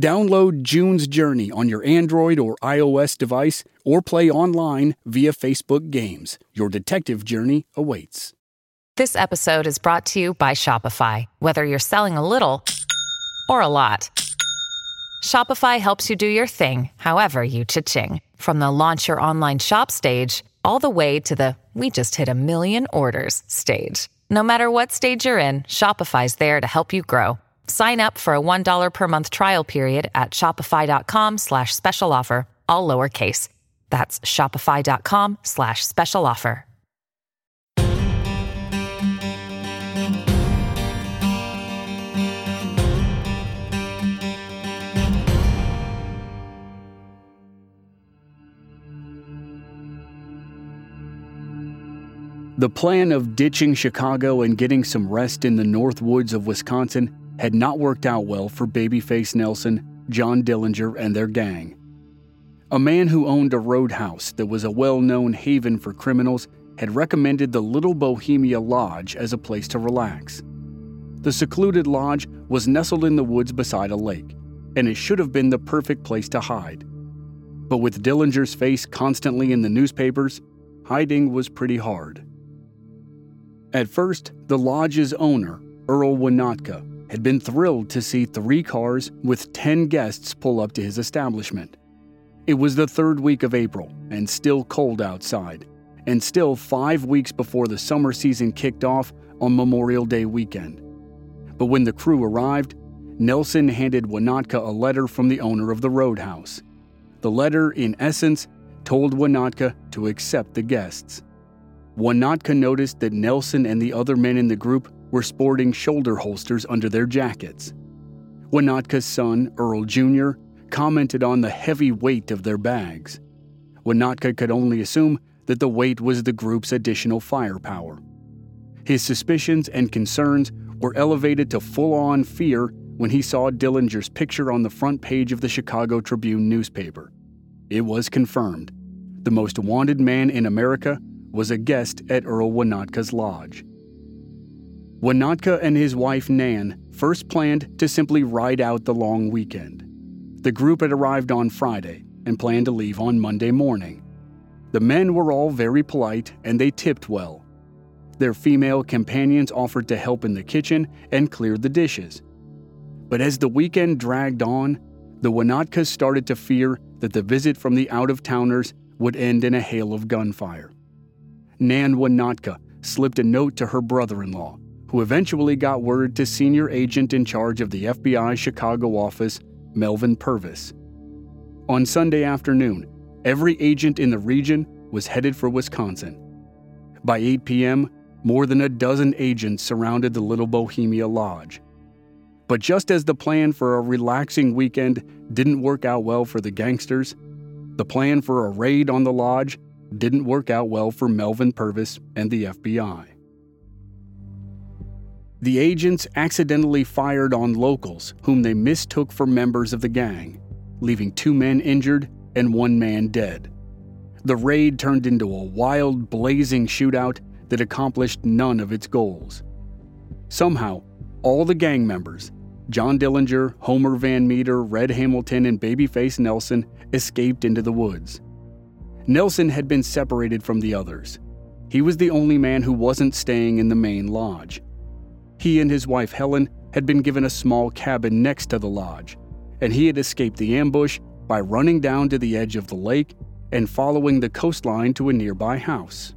Download June's Journey on your Android or iOS device or play online via Facebook Games. Your detective journey awaits. This episode is brought to you by Shopify. Whether you're selling a little or a lot, Shopify helps you do your thing, however you cha-ching. From the launch your online shop stage all the way to the we just hit a million orders stage. No matter what stage you're in, Shopify's there to help you grow. Sign up for a $1 per month trial period at shopify.com slash special offer, all lowercase. That's shopify.com slash special offer. The plan of ditching Chicago and getting some rest in the north woods of Wisconsin had not worked out well for Babyface Nelson, John Dillinger, and their gang. A man who owned a roadhouse that was a well known haven for criminals had recommended the Little Bohemia Lodge as a place to relax. The secluded lodge was nestled in the woods beside a lake, and it should have been the perfect place to hide. But with Dillinger's face constantly in the newspapers, hiding was pretty hard. At first, the lodge's owner, Earl Wanatka, had been thrilled to see three cars with 10 guests pull up to his establishment. It was the third week of April and still cold outside, and still five weeks before the summer season kicked off on Memorial Day weekend. But when the crew arrived, Nelson handed Wanatka a letter from the owner of the roadhouse. The letter, in essence, told Wanatka to accept the guests. Wanatka noticed that Nelson and the other men in the group were sporting shoulder holsters under their jackets. Wanatka's son, Earl Jr., commented on the heavy weight of their bags. Wanatka could only assume that the weight was the group's additional firepower. His suspicions and concerns were elevated to full on fear when he saw Dillinger's picture on the front page of the Chicago Tribune newspaper. It was confirmed. The most wanted man in America was a guest at Earl Wanatka's lodge. Wanatka and his wife Nan first planned to simply ride out the long weekend. The group had arrived on Friday and planned to leave on Monday morning. The men were all very polite and they tipped well. Their female companions offered to help in the kitchen and clear the dishes. But as the weekend dragged on, the Wanatkas started to fear that the visit from the out of towners would end in a hail of gunfire. Nan Wanatka slipped a note to her brother in law who eventually got word to senior agent in charge of the FBI Chicago office, Melvin Purvis. On Sunday afternoon, every agent in the region was headed for Wisconsin. By 8 p.m., more than a dozen agents surrounded the Little Bohemia Lodge. But just as the plan for a relaxing weekend didn't work out well for the gangsters, the plan for a raid on the lodge didn't work out well for Melvin Purvis and the FBI. The agents accidentally fired on locals whom they mistook for members of the gang, leaving two men injured and one man dead. The raid turned into a wild, blazing shootout that accomplished none of its goals. Somehow, all the gang members John Dillinger, Homer Van Meter, Red Hamilton, and Babyface Nelson escaped into the woods. Nelson had been separated from the others. He was the only man who wasn't staying in the main lodge. He and his wife Helen had been given a small cabin next to the lodge, and he had escaped the ambush by running down to the edge of the lake and following the coastline to a nearby house.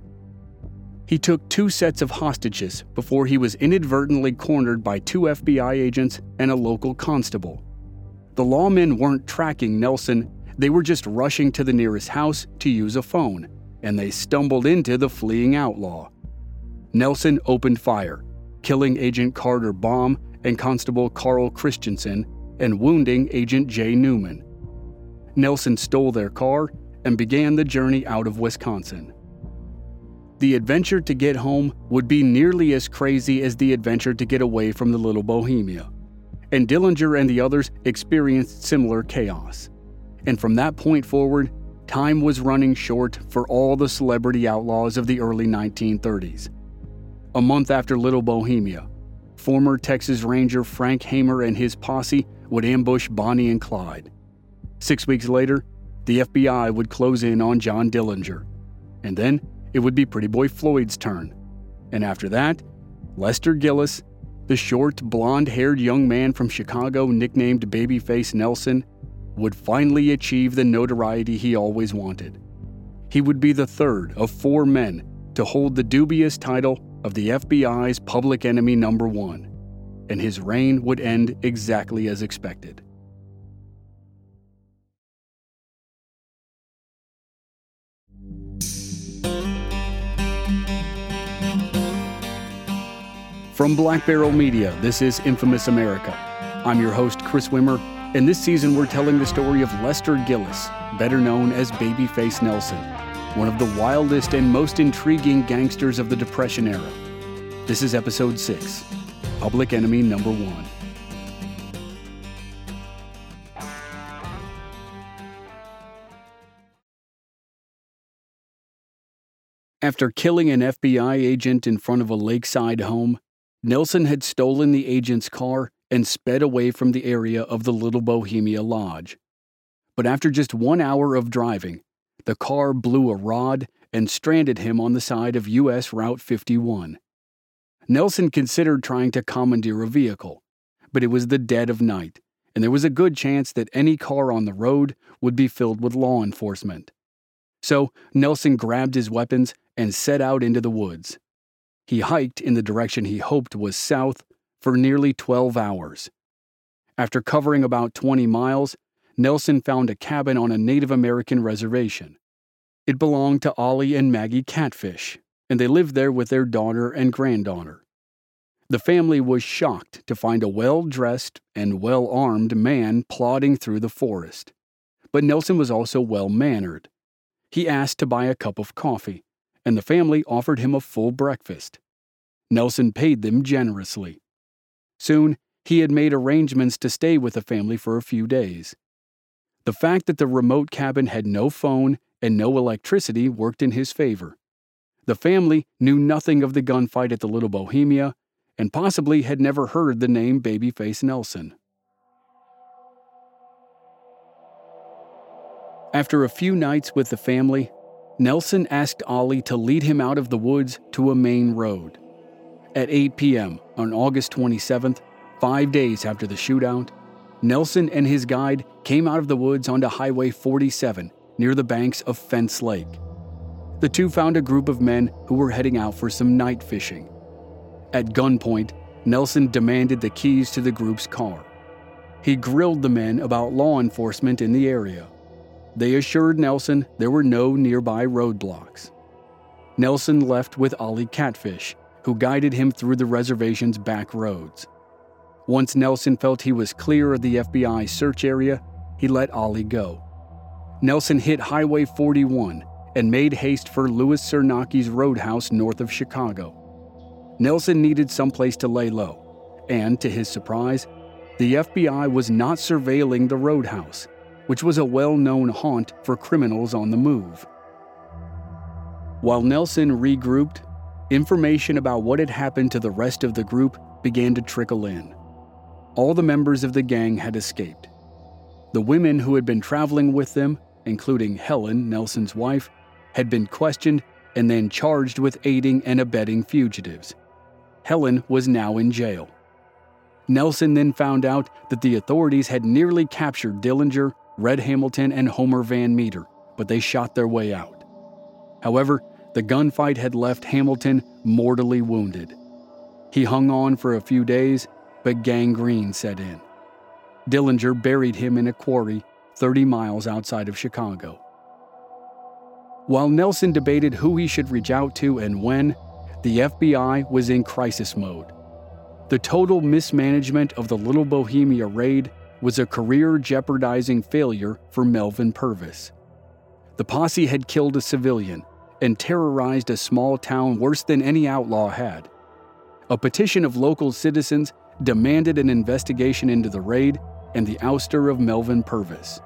He took two sets of hostages before he was inadvertently cornered by two FBI agents and a local constable. The lawmen weren't tracking Nelson, they were just rushing to the nearest house to use a phone, and they stumbled into the fleeing outlaw. Nelson opened fire, killing Agent Carter Baum and Constable Carl Christensen and wounding Agent Jay Newman. Nelson stole their car and began the journey out of Wisconsin. The adventure to get home would be nearly as crazy as the adventure to get away from the little Bohemia. And Dillinger and the others experienced similar chaos. And from that point forward, time was running short for all the celebrity outlaws of the early 1930s. A month after Little Bohemia, former Texas Ranger Frank Hamer and his posse would ambush Bonnie and Clyde. Six weeks later, the FBI would close in on John Dillinger. And then it would be Pretty Boy Floyd's turn. And after that, Lester Gillis, the short, blonde haired young man from Chicago nicknamed Babyface Nelson, would finally achieve the notoriety he always wanted. He would be the third of four men to hold the dubious title of the FBI's public enemy number one, and his reign would end exactly as expected. From Black Barrel Media, this is Infamous America. I'm your host, Chris Wimmer, and this season we're telling the story of Lester Gillis, better known as Babyface Nelson, one of the wildest and most intriguing gangsters of the Depression era. This is episode 6 Public Enemy Number 1. After killing an FBI agent in front of a lakeside home, Nelson had stolen the agent's car and sped away from the area of the Little Bohemia Lodge. But after just one hour of driving, the car blew a rod and stranded him on the side of U.S. Route 51. Nelson considered trying to commandeer a vehicle, but it was the dead of night, and there was a good chance that any car on the road would be filled with law enforcement. So Nelson grabbed his weapons and set out into the woods. He hiked in the direction he hoped was south for nearly 12 hours. After covering about 20 miles, Nelson found a cabin on a Native American reservation. It belonged to Ollie and Maggie Catfish, and they lived there with their daughter and granddaughter. The family was shocked to find a well dressed and well armed man plodding through the forest. But Nelson was also well mannered. He asked to buy a cup of coffee, and the family offered him a full breakfast. Nelson paid them generously. Soon, he had made arrangements to stay with the family for a few days. The fact that the remote cabin had no phone and no electricity worked in his favor. The family knew nothing of the gunfight at the Little Bohemia and possibly had never heard the name Babyface Nelson. After a few nights with the family, Nelson asked Ollie to lead him out of the woods to a main road. At 8 p.m. on August 27th, five days after the shootout, Nelson and his guide came out of the woods onto Highway 47 near the banks of Fence Lake. The two found a group of men who were heading out for some night fishing. At gunpoint, Nelson demanded the keys to the group's car. He grilled the men about law enforcement in the area. They assured Nelson there were no nearby roadblocks. Nelson left with Ollie Catfish, who guided him through the reservation's back roads. Once Nelson felt he was clear of the FBI search area, he let Ollie go. Nelson hit Highway 41 and made haste for Louis Cernocky's roadhouse north of Chicago. Nelson needed someplace to lay low, and to his surprise, the FBI was not surveilling the roadhouse which was a well known haunt for criminals on the move. While Nelson regrouped, information about what had happened to the rest of the group began to trickle in. All the members of the gang had escaped. The women who had been traveling with them, including Helen, Nelson's wife, had been questioned and then charged with aiding and abetting fugitives. Helen was now in jail. Nelson then found out that the authorities had nearly captured Dillinger Red Hamilton and Homer Van Meter, but they shot their way out. However, the gunfight had left Hamilton mortally wounded. He hung on for a few days, but gangrene set in. Dillinger buried him in a quarry 30 miles outside of Chicago. While Nelson debated who he should reach out to and when, the FBI was in crisis mode. The total mismanagement of the Little Bohemia raid was a career jeopardizing failure for Melvin Purvis. The posse had killed a civilian and terrorized a small town worse than any outlaw had. A petition of local citizens demanded an investigation into the raid and the ouster of Melvin Purvis.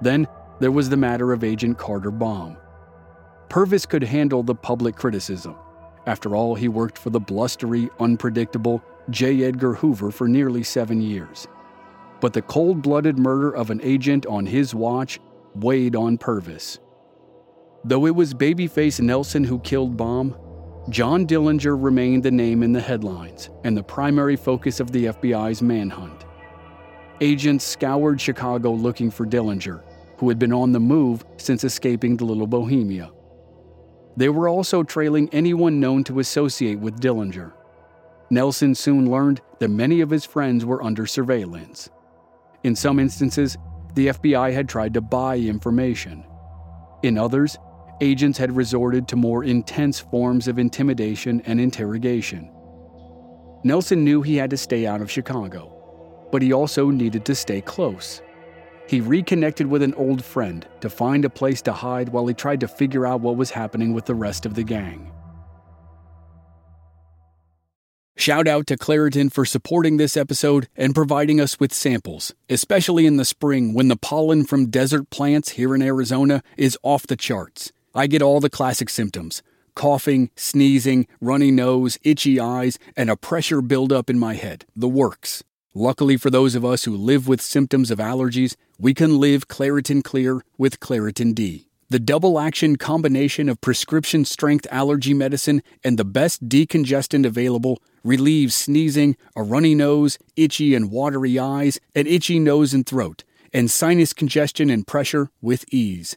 Then there was the matter of Agent Carter Baum. Purvis could handle the public criticism. After all, he worked for the blustery, unpredictable J. Edgar Hoover for nearly seven years. But the cold blooded murder of an agent on his watch weighed on Purvis. Though it was Babyface Nelson who killed Baum, John Dillinger remained the name in the headlines and the primary focus of the FBI's manhunt. Agents scoured Chicago looking for Dillinger, who had been on the move since escaping the Little Bohemia. They were also trailing anyone known to associate with Dillinger. Nelson soon learned that many of his friends were under surveillance. In some instances, the FBI had tried to buy information. In others, agents had resorted to more intense forms of intimidation and interrogation. Nelson knew he had to stay out of Chicago, but he also needed to stay close. He reconnected with an old friend to find a place to hide while he tried to figure out what was happening with the rest of the gang. Shout out to Claritin for supporting this episode and providing us with samples, especially in the spring when the pollen from desert plants here in Arizona is off the charts. I get all the classic symptoms coughing, sneezing, runny nose, itchy eyes, and a pressure buildup in my head. The works. Luckily for those of us who live with symptoms of allergies, we can live Claritin Clear with Claritin D. The double action combination of prescription strength allergy medicine and the best decongestant available relieves sneezing, a runny nose, itchy and watery eyes, an itchy nose and throat, and sinus congestion and pressure with ease.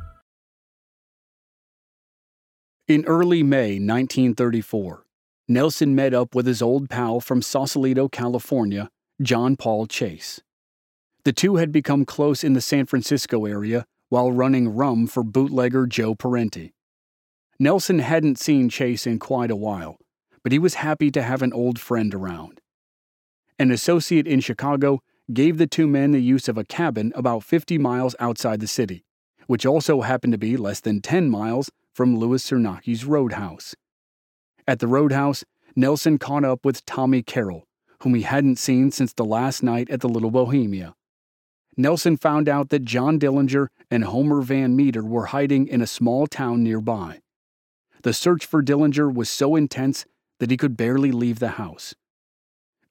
In early May 1934, Nelson met up with his old pal from Sausalito, California, John Paul Chase. The two had become close in the San Francisco area while running rum for bootlegger Joe Parenti. Nelson hadn't seen Chase in quite a while, but he was happy to have an old friend around. An associate in Chicago gave the two men the use of a cabin about 50 miles outside the city, which also happened to be less than 10 miles from Louis Cernocky's roadhouse. At the roadhouse, Nelson caught up with Tommy Carroll, whom he hadn't seen since the last night at the Little Bohemia. Nelson found out that John Dillinger and Homer Van Meter were hiding in a small town nearby. The search for Dillinger was so intense that he could barely leave the house.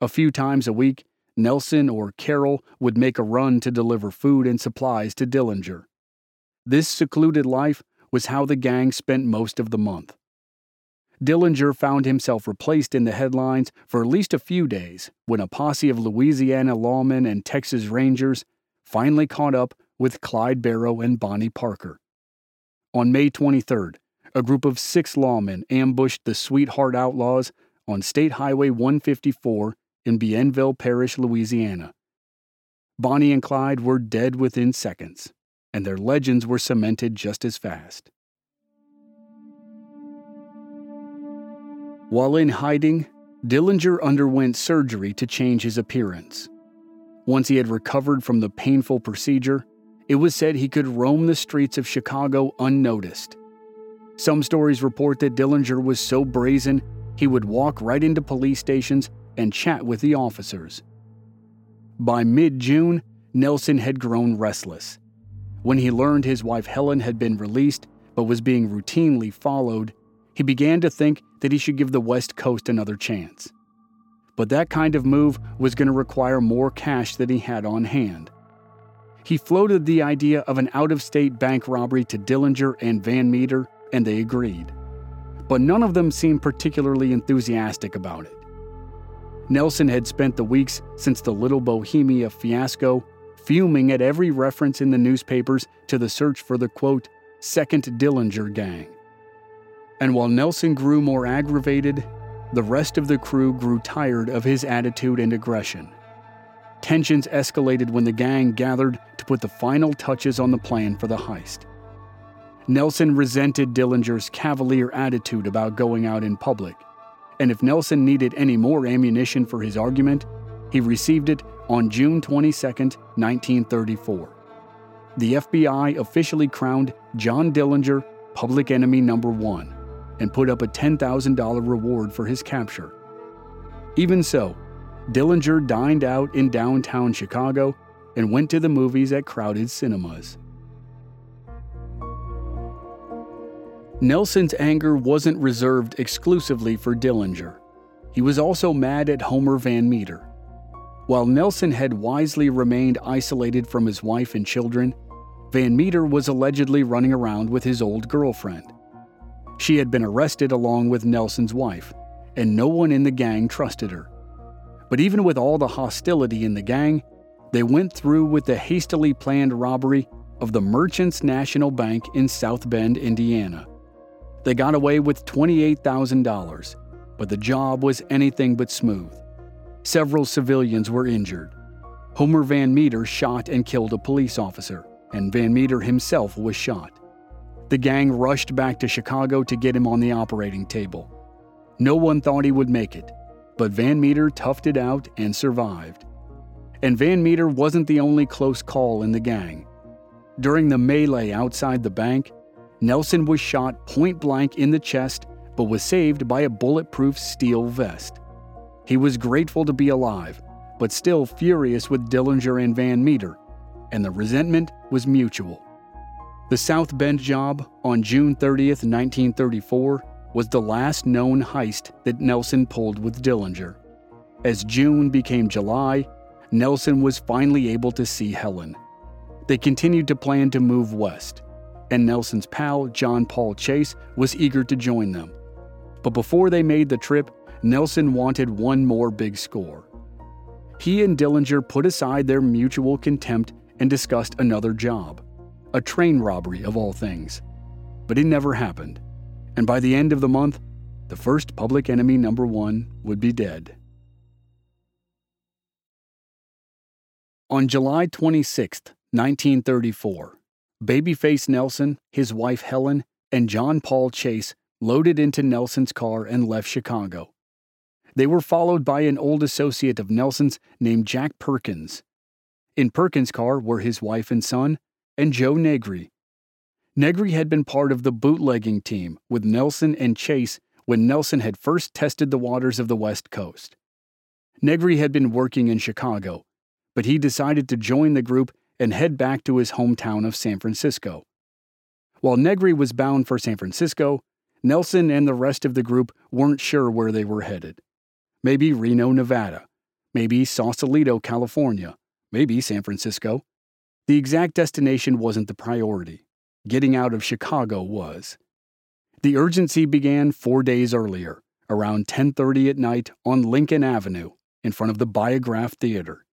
A few times a week, Nelson or Carroll would make a run to deliver food and supplies to Dillinger. This secluded life was how the gang spent most of the month. Dillinger found himself replaced in the headlines for at least a few days when a posse of Louisiana lawmen and Texas Rangers finally caught up with Clyde Barrow and Bonnie Parker. On May 23rd, a group of six lawmen ambushed the Sweetheart Outlaws on State Highway 154 in Bienville Parish, Louisiana. Bonnie and Clyde were dead within seconds and their legends were cemented just as fast. While in hiding, Dillinger underwent surgery to change his appearance. Once he had recovered from the painful procedure, it was said he could roam the streets of Chicago unnoticed. Some stories report that Dillinger was so brazen he would walk right into police stations and chat with the officers. By mid June, Nelson had grown restless. When he learned his wife Helen had been released but was being routinely followed, he began to think that he should give the West Coast another chance. But that kind of move was going to require more cash than he had on hand. He floated the idea of an out of state bank robbery to Dillinger and Van Meter, and they agreed. But none of them seemed particularly enthusiastic about it. Nelson had spent the weeks since the Little Bohemia fiasco fuming at every reference in the newspapers to the search for the quote, second Dillinger gang. And while Nelson grew more aggravated, the rest of the crew grew tired of his attitude and aggression. Tensions escalated when the gang gathered to put the final touches on the plan for the heist. Nelson resented Dillinger's cavalier attitude about going out in public, and if Nelson needed any more ammunition for his argument, he received it on June 22, 1934. The FBI officially crowned John Dillinger public enemy number one and put up a $10,000 reward for his capture. Even so, Dillinger dined out in downtown Chicago and went to the movies at crowded cinemas. Nelson's anger wasn't reserved exclusively for Dillinger. He was also mad at Homer Van Meter. While Nelson had wisely remained isolated from his wife and children, Van Meter was allegedly running around with his old girlfriend. She had been arrested along with Nelson's wife, and no one in the gang trusted her. But even with all the hostility in the gang, they went through with the hastily planned robbery of the Merchants National Bank in South Bend, Indiana. They got away with $28,000, but the job was anything but smooth. Several civilians were injured. Homer Van Meter shot and killed a police officer, and Van Meter himself was shot. The gang rushed back to Chicago to get him on the operating table. No one thought he would make it, but Van Meter toughed it out and survived. And Van Meter wasn't the only close call in the gang. During the melee outside the bank, Nelson was shot point blank in the chest but was saved by a bulletproof steel vest. He was grateful to be alive, but still furious with Dillinger and Van Meter, and the resentment was mutual. The South Bend job on June 30, 1934, was the last known heist that Nelson pulled with Dillinger. As June became July, Nelson was finally able to see Helen. They continued to plan to move west, and Nelson's pal, John Paul Chase, was eager to join them. But before they made the trip, Nelson wanted one more big score. He and Dillinger put aside their mutual contempt and discussed another job a train robbery of all things. But it never happened and by the end of the month, the first public enemy number one would be dead. On July 26, 1934, Babyface Nelson, his wife Helen, and John Paul Chase loaded into Nelson's car and left Chicago. They were followed by an old associate of Nelson's named Jack Perkins. In Perkins' car were his wife and son, and Joe Negri, Negri had been part of the bootlegging team with Nelson and Chase when Nelson had first tested the waters of the West Coast. Negri had been working in Chicago, but he decided to join the group and head back to his hometown of San Francisco. While Negri was bound for San Francisco, Nelson and the rest of the group weren't sure where they were headed. Maybe Reno, Nevada. Maybe Sausalito, California. Maybe San Francisco. The exact destination wasn't the priority getting out of Chicago was. The urgency began 4 days earlier, around 10:30 at night on Lincoln Avenue in front of the Biograph Theater.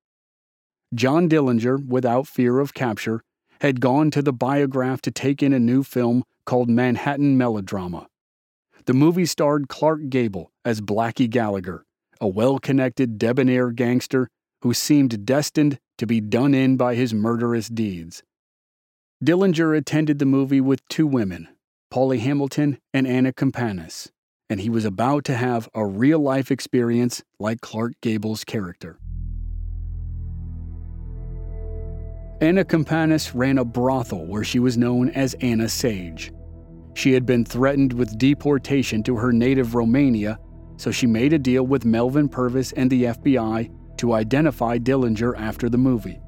John Dillinger, without fear of capture, had gone to the Biograph to take in a new film called Manhattan Melodrama. The movie starred Clark Gable as Blackie Gallagher, a well connected debonair gangster who seemed destined to be done in by his murderous deeds. Dillinger attended the movie with two women, Polly Hamilton and Anna Campanis, and he was about to have a real life experience like Clark Gable's character. Anna Campanis ran a brothel where she was known as Anna Sage. She had been threatened with deportation to her native Romania, so she made a deal with Melvin Purvis and the FBI to identify Dillinger after the movie.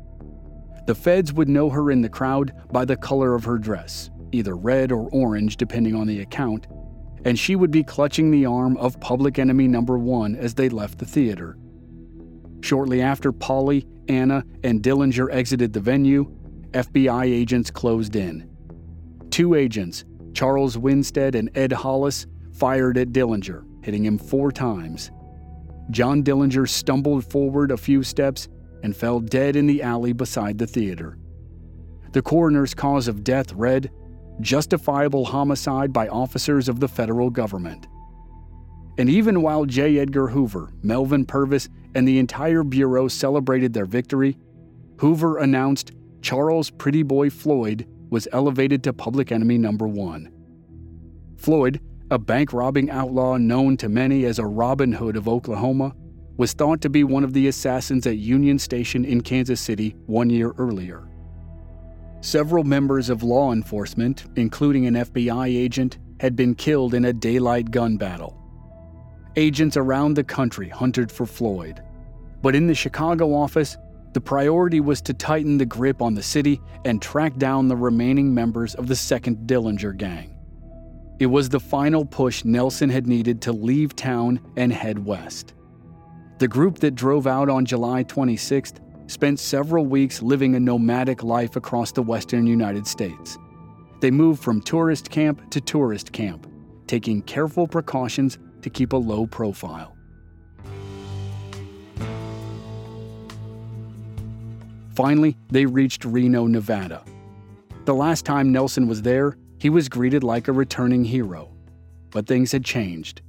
The feds would know her in the crowd by the color of her dress, either red or orange depending on the account, and she would be clutching the arm of public enemy number one as they left the theater. Shortly after Polly, Anna, and Dillinger exited the venue, FBI agents closed in. Two agents, Charles Winstead and Ed Hollis, fired at Dillinger, hitting him four times. John Dillinger stumbled forward a few steps and fell dead in the alley beside the theater. The coroner's cause of death read justifiable homicide by officers of the federal government. And even while J. Edgar Hoover, Melvin Purvis, and the entire Bureau celebrated their victory, Hoover announced Charles Pretty Boy Floyd was elevated to public enemy number one. Floyd, a bank robbing outlaw known to many as a Robin Hood of Oklahoma, was thought to be one of the assassins at Union Station in Kansas City one year earlier. Several members of law enforcement, including an FBI agent, had been killed in a daylight gun battle. Agents around the country hunted for Floyd. But in the Chicago office, the priority was to tighten the grip on the city and track down the remaining members of the second Dillinger gang. It was the final push Nelson had needed to leave town and head west. The group that drove out on July 26th spent several weeks living a nomadic life across the western United States. They moved from tourist camp to tourist camp, taking careful precautions to keep a low profile. Finally, they reached Reno, Nevada. The last time Nelson was there, he was greeted like a returning hero. But things had changed.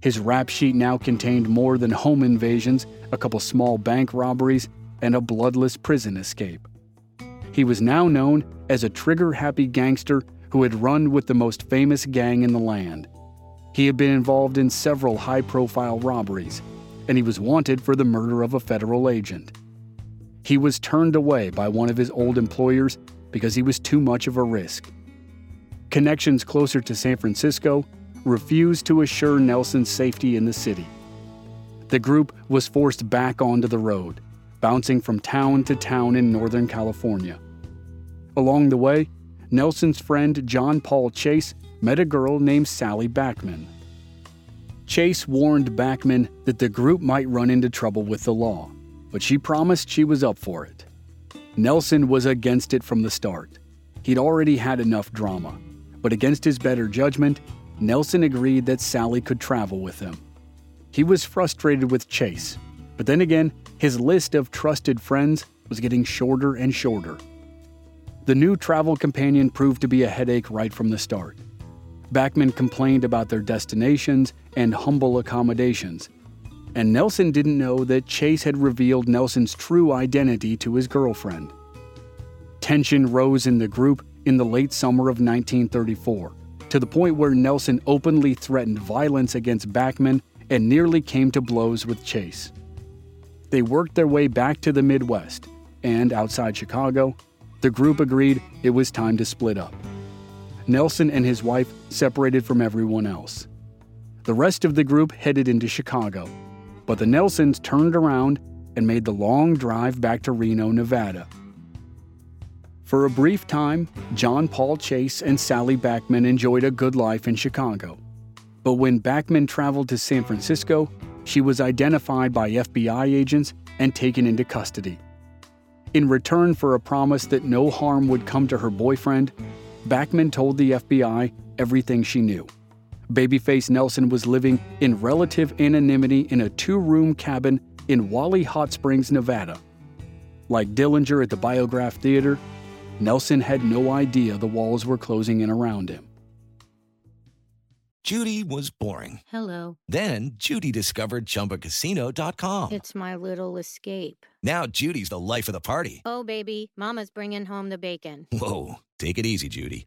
His rap sheet now contained more than home invasions, a couple small bank robberies, and a bloodless prison escape. He was now known as a trigger happy gangster who had run with the most famous gang in the land. He had been involved in several high profile robberies, and he was wanted for the murder of a federal agent. He was turned away by one of his old employers because he was too much of a risk. Connections closer to San Francisco refused to assure Nelson's safety in the city. The group was forced back onto the road, bouncing from town to town in Northern California. Along the way, Nelson's friend John Paul Chase met a girl named Sally Backman. Chase warned Backman that the group might run into trouble with the law, but she promised she was up for it. Nelson was against it from the start. He'd already had enough drama, but against his better judgment, Nelson agreed that Sally could travel with him. He was frustrated with Chase, but then again, his list of trusted friends was getting shorter and shorter. The new travel companion proved to be a headache right from the start. Backman complained about their destinations and humble accommodations, and Nelson didn't know that Chase had revealed Nelson's true identity to his girlfriend. Tension rose in the group in the late summer of 1934, to the point where Nelson openly threatened violence against Backman and nearly came to blows with Chase. They worked their way back to the Midwest, and outside Chicago, the group agreed it was time to split up. Nelson and his wife separated from everyone else. The rest of the group headed into Chicago, but the Nelsons turned around and made the long drive back to Reno, Nevada. For a brief time, John Paul Chase and Sally Backman enjoyed a good life in Chicago. But when Backman traveled to San Francisco, she was identified by FBI agents and taken into custody. In return for a promise that no harm would come to her boyfriend, Backman told the FBI everything she knew. Babyface Nelson was living in relative anonymity in a two room cabin in Wally Hot Springs, Nevada. Like Dillinger at the Biograph Theater, Nelson had no idea the walls were closing in around him. Judy was boring. Hello. Then Judy discovered ChumbaCasino.com. It's my little escape. Now Judy's the life of the party. Oh, baby, Mama's bringing home the bacon. Whoa, take it easy, Judy.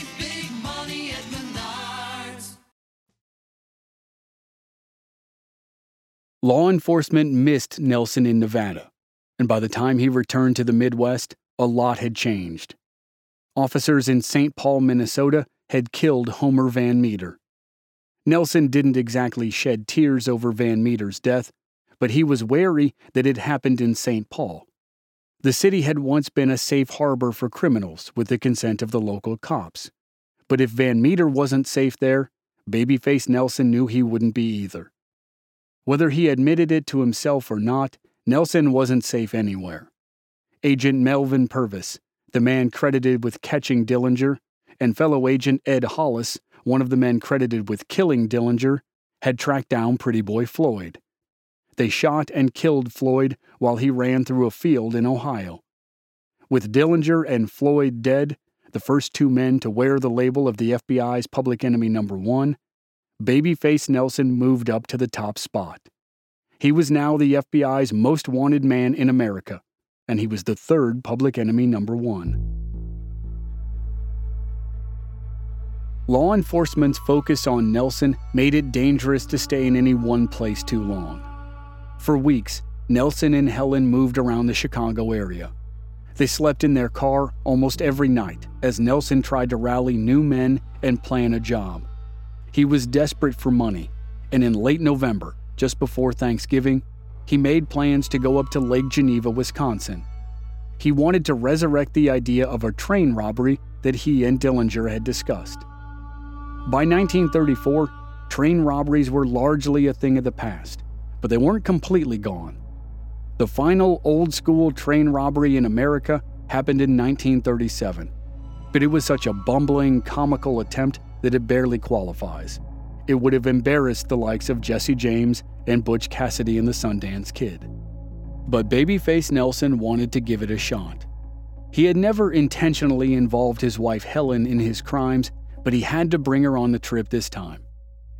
Law enforcement missed Nelson in Nevada, and by the time he returned to the Midwest, a lot had changed. Officers in St. Paul, Minnesota had killed Homer Van Meter. Nelson didn't exactly shed tears over Van Meter's death, but he was wary that it happened in St. Paul. The city had once been a safe harbor for criminals with the consent of the local cops. But if Van Meter wasn't safe there, Babyface Nelson knew he wouldn't be either. Whether he admitted it to himself or not, Nelson wasn't safe anywhere. Agent Melvin Purvis, the man credited with catching Dillinger, and fellow agent Ed Hollis, one of the men credited with killing Dillinger, had tracked down Pretty Boy Floyd. They shot and killed Floyd while he ran through a field in Ohio. With Dillinger and Floyd dead, the first two men to wear the label of the FBI's public enemy number one, Babyface Nelson moved up to the top spot. He was now the FBI's most wanted man in America, and he was the third public enemy number one. Law enforcement's focus on Nelson made it dangerous to stay in any one place too long. For weeks, Nelson and Helen moved around the Chicago area. They slept in their car almost every night as Nelson tried to rally new men and plan a job. He was desperate for money, and in late November, just before Thanksgiving, he made plans to go up to Lake Geneva, Wisconsin. He wanted to resurrect the idea of a train robbery that he and Dillinger had discussed. By 1934, train robberies were largely a thing of the past, but they weren't completely gone. The final old school train robbery in America happened in 1937, but it was such a bumbling, comical attempt that it barely qualifies. It would have embarrassed the likes of Jesse James and Butch Cassidy and the Sundance Kid. But Babyface Nelson wanted to give it a shot. He had never intentionally involved his wife Helen in his crimes, but he had to bring her on the trip this time.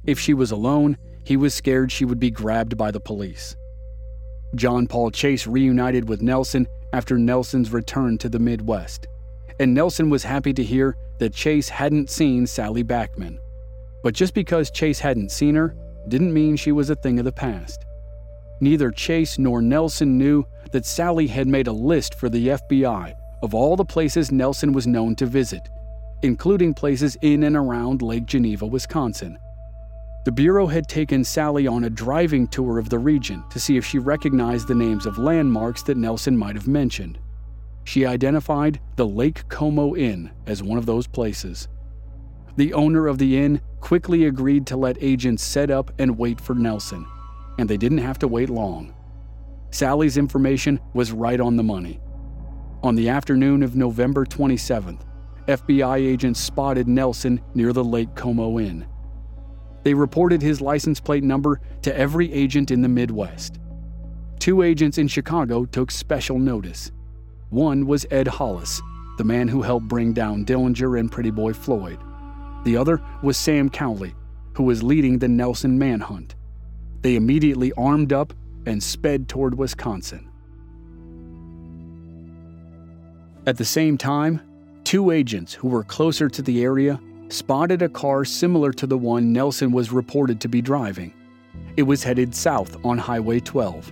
If she was alone, he was scared she would be grabbed by the police. John Paul Chase reunited with Nelson after Nelson's return to the Midwest, and Nelson was happy to hear that Chase hadn't seen Sally Backman. But just because Chase hadn't seen her didn't mean she was a thing of the past. Neither Chase nor Nelson knew that Sally had made a list for the FBI of all the places Nelson was known to visit, including places in and around Lake Geneva, Wisconsin. The Bureau had taken Sally on a driving tour of the region to see if she recognized the names of landmarks that Nelson might have mentioned. She identified the Lake Como Inn as one of those places. The owner of the inn quickly agreed to let agents set up and wait for Nelson, and they didn't have to wait long. Sally's information was right on the money. On the afternoon of November 27th, FBI agents spotted Nelson near the Lake Como Inn. They reported his license plate number to every agent in the Midwest. Two agents in Chicago took special notice. One was Ed Hollis, the man who helped bring down Dillinger and Pretty Boy Floyd. The other was Sam Cowley, who was leading the Nelson manhunt. They immediately armed up and sped toward Wisconsin. At the same time, two agents who were closer to the area spotted a car similar to the one Nelson was reported to be driving. It was headed south on Highway 12.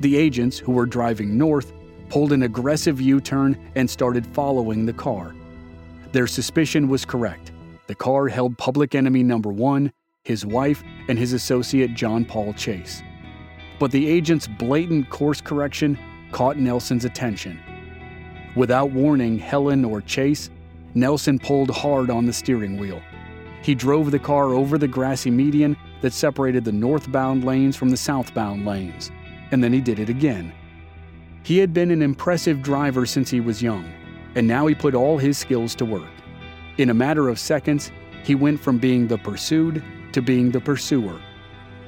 The agents, who were driving north, pulled an aggressive U turn and started following the car. Their suspicion was correct. The car held public enemy number one, his wife, and his associate John Paul Chase. But the agent's blatant course correction caught Nelson's attention. Without warning Helen or Chase, Nelson pulled hard on the steering wheel. He drove the car over the grassy median that separated the northbound lanes from the southbound lanes, and then he did it again. He had been an impressive driver since he was young, and now he put all his skills to work. In a matter of seconds, he went from being the pursued to being the pursuer.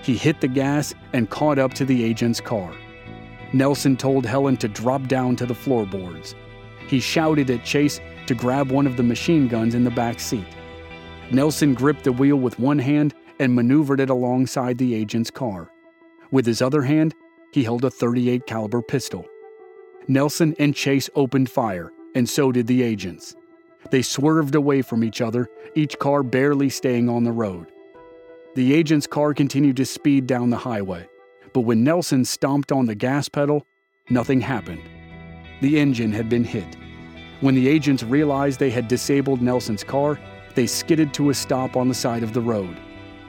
He hit the gas and caught up to the agent's car. Nelson told Helen to drop down to the floorboards. He shouted at Chase to grab one of the machine guns in the back seat. Nelson gripped the wheel with one hand and maneuvered it alongside the agent's car. With his other hand, he held a 38 caliber pistol. Nelson and Chase opened fire, and so did the agents. They swerved away from each other, each car barely staying on the road. The agent's car continued to speed down the highway, but when Nelson stomped on the gas pedal, nothing happened. The engine had been hit. When the agents realized they had disabled Nelson's car, they skidded to a stop on the side of the road.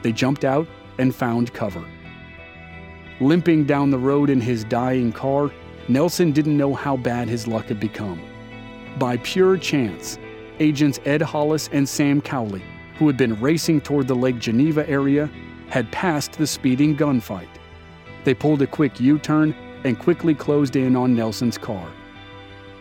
They jumped out and found cover. Limping down the road in his dying car, Nelson didn't know how bad his luck had become. By pure chance, agents Ed Hollis and Sam Cowley, who had been racing toward the Lake Geneva area, had passed the speeding gunfight. They pulled a quick U turn and quickly closed in on Nelson's car.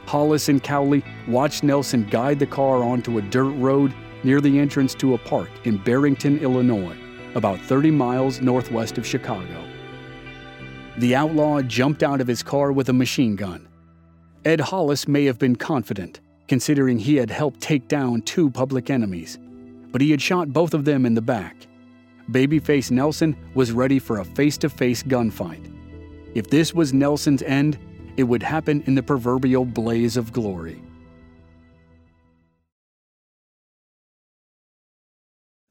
Hollis and Cowley watched Nelson guide the car onto a dirt road near the entrance to a park in Barrington, Illinois, about 30 miles northwest of Chicago. The outlaw jumped out of his car with a machine gun. Ed Hollis may have been confident, considering he had helped take down two public enemies, but he had shot both of them in the back. Babyface Nelson was ready for a face to face gunfight. If this was Nelson's end, it would happen in the proverbial blaze of glory.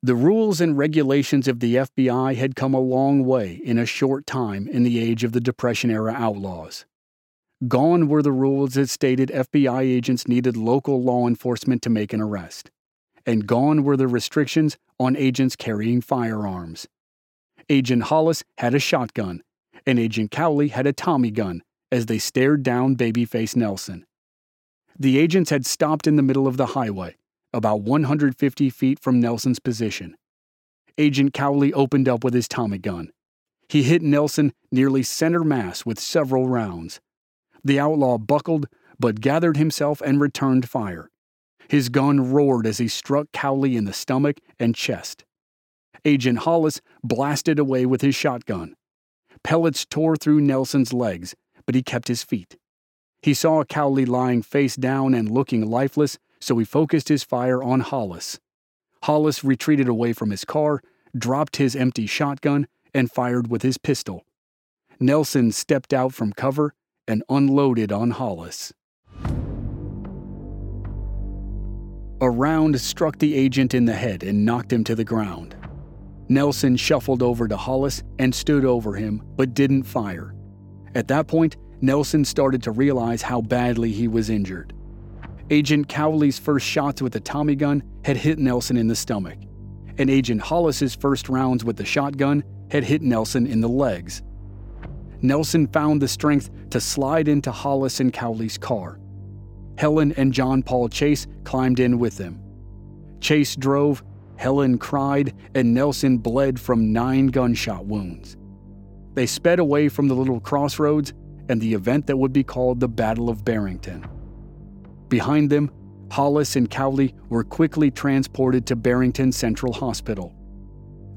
The rules and regulations of the FBI had come a long way in a short time in the age of the Depression era outlaws. Gone were the rules that stated FBI agents needed local law enforcement to make an arrest. And gone were the restrictions on agents carrying firearms. Agent Hollis had a shotgun, and Agent Cowley had a Tommy gun as they stared down Babyface Nelson. The agents had stopped in the middle of the highway, about 150 feet from Nelson's position. Agent Cowley opened up with his Tommy gun. He hit Nelson nearly center mass with several rounds. The outlaw buckled, but gathered himself and returned fire. His gun roared as he struck Cowley in the stomach and chest. Agent Hollis blasted away with his shotgun. Pellets tore through Nelson's legs, but he kept his feet. He saw Cowley lying face down and looking lifeless, so he focused his fire on Hollis. Hollis retreated away from his car, dropped his empty shotgun, and fired with his pistol. Nelson stepped out from cover and unloaded on Hollis. A round struck the agent in the head and knocked him to the ground. Nelson shuffled over to Hollis and stood over him, but didn't fire. At that point, Nelson started to realize how badly he was injured. Agent Cowley's first shots with the Tommy gun had hit Nelson in the stomach, and Agent Hollis's first rounds with the shotgun had hit Nelson in the legs. Nelson found the strength to slide into Hollis and Cowley's car. Helen and John Paul Chase climbed in with them. Chase drove, Helen cried, and Nelson bled from nine gunshot wounds. They sped away from the little crossroads and the event that would be called the Battle of Barrington. Behind them, Hollis and Cowley were quickly transported to Barrington Central Hospital.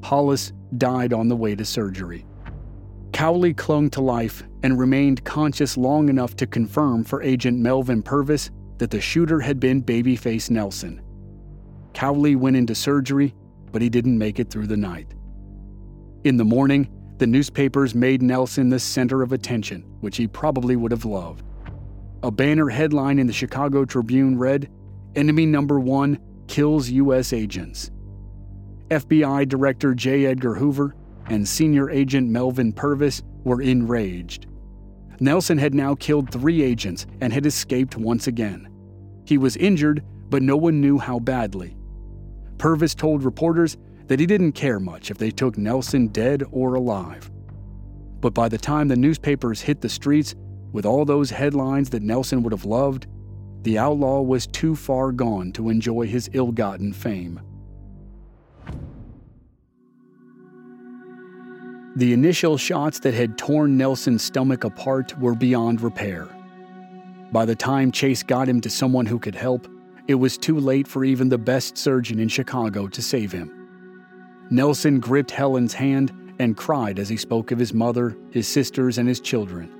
Hollis died on the way to surgery. Cowley clung to life and remained conscious long enough to confirm for Agent Melvin Purvis that the shooter had been Babyface Nelson. Cowley went into surgery, but he didn't make it through the night. In the morning, the newspapers made Nelson the center of attention, which he probably would have loved. A banner headline in the Chicago Tribune read Enemy Number One Kills U.S. Agents. FBI Director J. Edgar Hoover and Senior Agent Melvin Purvis were enraged. Nelson had now killed three agents and had escaped once again. He was injured, but no one knew how badly. Purvis told reporters that he didn't care much if they took Nelson dead or alive. But by the time the newspapers hit the streets with all those headlines that Nelson would have loved, the outlaw was too far gone to enjoy his ill gotten fame. The initial shots that had torn Nelson's stomach apart were beyond repair. By the time Chase got him to someone who could help, it was too late for even the best surgeon in Chicago to save him. Nelson gripped Helen's hand and cried as he spoke of his mother, his sisters, and his children.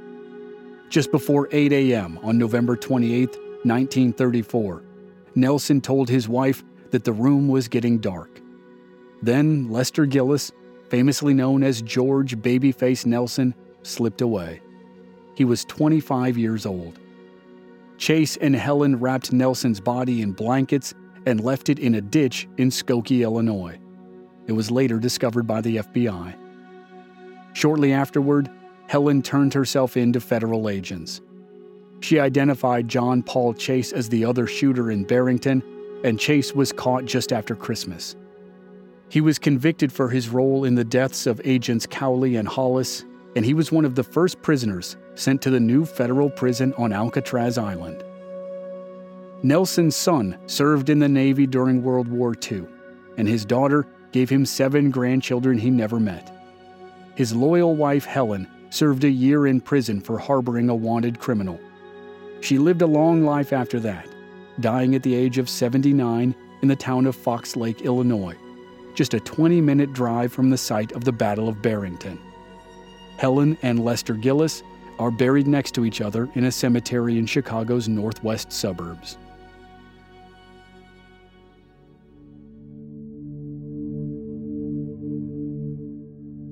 Just before 8 a.m. on November 28, 1934, Nelson told his wife that the room was getting dark. Then Lester Gillis, famously known as George Babyface Nelson, slipped away. He was 25 years old. Chase and Helen wrapped Nelson's body in blankets and left it in a ditch in Skokie, Illinois. It was later discovered by the FBI. Shortly afterward, Helen turned herself in to federal agents. She identified John Paul Chase as the other shooter in Barrington, and Chase was caught just after Christmas. He was convicted for his role in the deaths of agents Cowley and Hollis, and he was one of the first prisoners sent to the new federal prison on Alcatraz Island. Nelson's son served in the Navy during World War II, and his daughter gave him seven grandchildren he never met. His loyal wife, Helen, served a year in prison for harboring a wanted criminal. She lived a long life after that, dying at the age of 79 in the town of Fox Lake, Illinois, just a 20 minute drive from the site of the Battle of Barrington. Helen and Lester Gillis are buried next to each other in a cemetery in Chicago's northwest suburbs.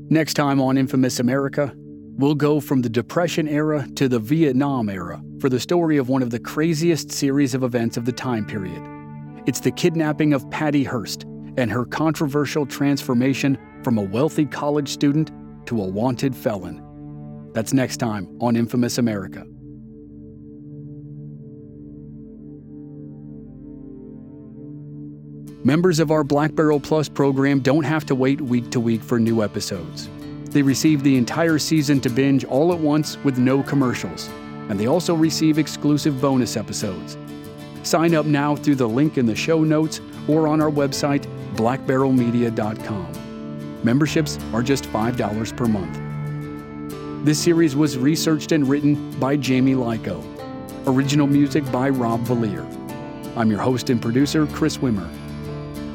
Next time on Infamous America, we'll go from the Depression era to the Vietnam era for the story of one of the craziest series of events of the time period. It's the kidnapping of Patty Hearst and her controversial transformation from a wealthy college student to a wanted felon. That's next time on Infamous America. Members of our Black Barrel Plus program don't have to wait week to week for new episodes. They receive the entire season to binge all at once with no commercials, and they also receive exclusive bonus episodes. Sign up now through the link in the show notes or on our website, blackbarrelmedia.com. Memberships are just $5 per month. This series was researched and written by Jamie Lyko. Original music by Rob Valier. I'm your host and producer, Chris Wimmer.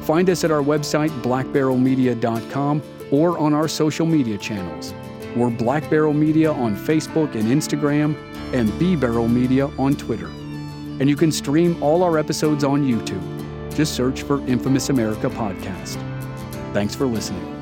Find us at our website, blackbarrelmedia.com, or on our social media channels. We're Black Barrel Media on Facebook and Instagram, and B Barrel Media on Twitter. And you can stream all our episodes on YouTube. Just search for Infamous America Podcast. Thanks for listening.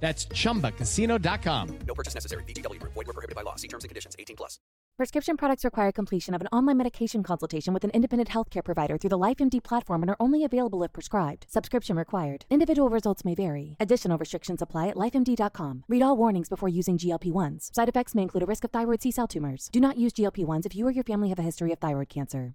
That's chumbacasino.com. No purchase necessary. VGW Group. Void were prohibited by law. See terms and conditions. 18 plus. Prescription products require completion of an online medication consultation with an independent healthcare provider through the LifeMD platform and are only available if prescribed. Subscription required. Individual results may vary. Additional restrictions apply at lifemd.com. Read all warnings before using GLP 1s. Side effects may include a risk of thyroid C cell tumors. Do not use GLP 1s if you or your family have a history of thyroid cancer.